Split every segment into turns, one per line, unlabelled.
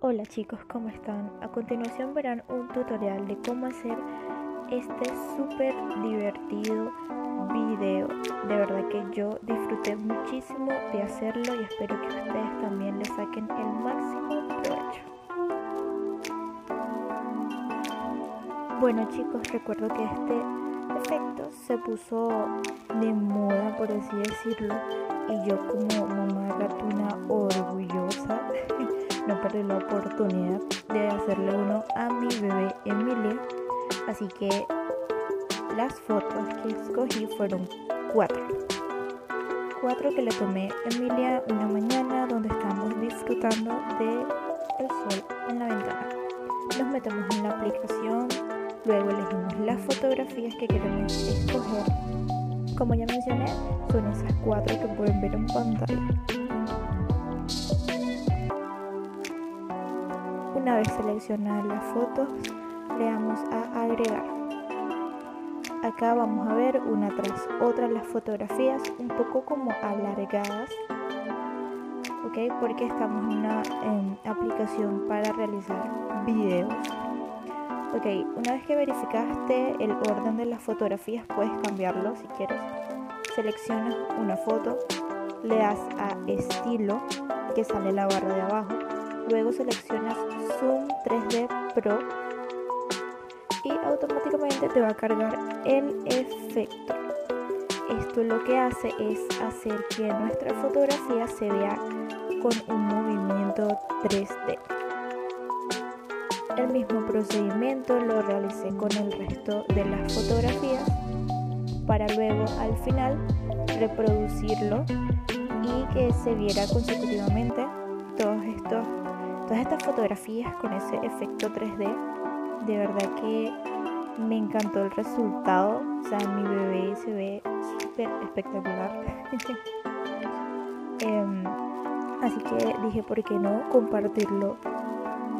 Hola chicos, ¿cómo están? A continuación verán un tutorial de cómo hacer este súper divertido video. De verdad que yo disfruté muchísimo de hacerlo y espero que ustedes también le saquen el máximo provecho. Bueno chicos, recuerdo que este efecto se puso de moda, por así decirlo, y yo como mamá gatuna orgullosa no perdí la oportunidad de hacerle uno a mi bebé Emilia. Así que las fotos que escogí fueron cuatro. Cuatro que le tomé Emilia una mañana donde estábamos disfrutando del el sol en la ventana. Nos metemos en la aplicación, luego elegimos las fotografías que queremos escoger. Como ya mencioné, son esas cuatro que pueden ver en pantalla. Una vez seleccionadas las fotos, le damos a agregar. Acá vamos a ver una tras otra las fotografías un poco como alargadas, ¿ok? Porque estamos en una aplicación para realizar videos. Ok, una vez que verificaste el orden de las fotografías, puedes cambiarlo si quieres. Seleccionas una foto, le das a estilo, que sale la barra de abajo Luego seleccionas Zoom 3D Pro y automáticamente te va a cargar el efecto. Esto lo que hace es hacer que nuestra fotografía se vea con un movimiento 3D. El mismo procedimiento lo realicé con el resto de las fotografías para luego al final reproducirlo y que se viera consecutivamente todos estos todas estas fotografías con ese efecto 3D, de verdad que me encantó el resultado. O sea, mi bebé se ve súper espectacular. Em, así que dije, ¿por qué no compartirlo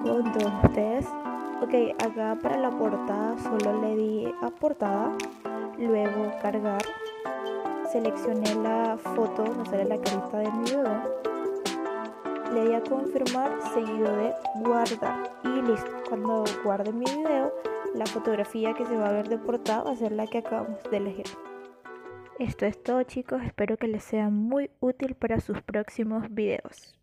con todos ustedes? Ok, acá para la portada solo le di a portada, luego cargar, seleccioné la foto, no sale la carita de mi bebé. Le di a confirmar seguido de guardar y listo cuando guarde mi video la fotografía que se va a ver de portada va a ser la que acabamos de elegir. Esto es todo chicos. Espero que les sea muy útil para sus próximos videos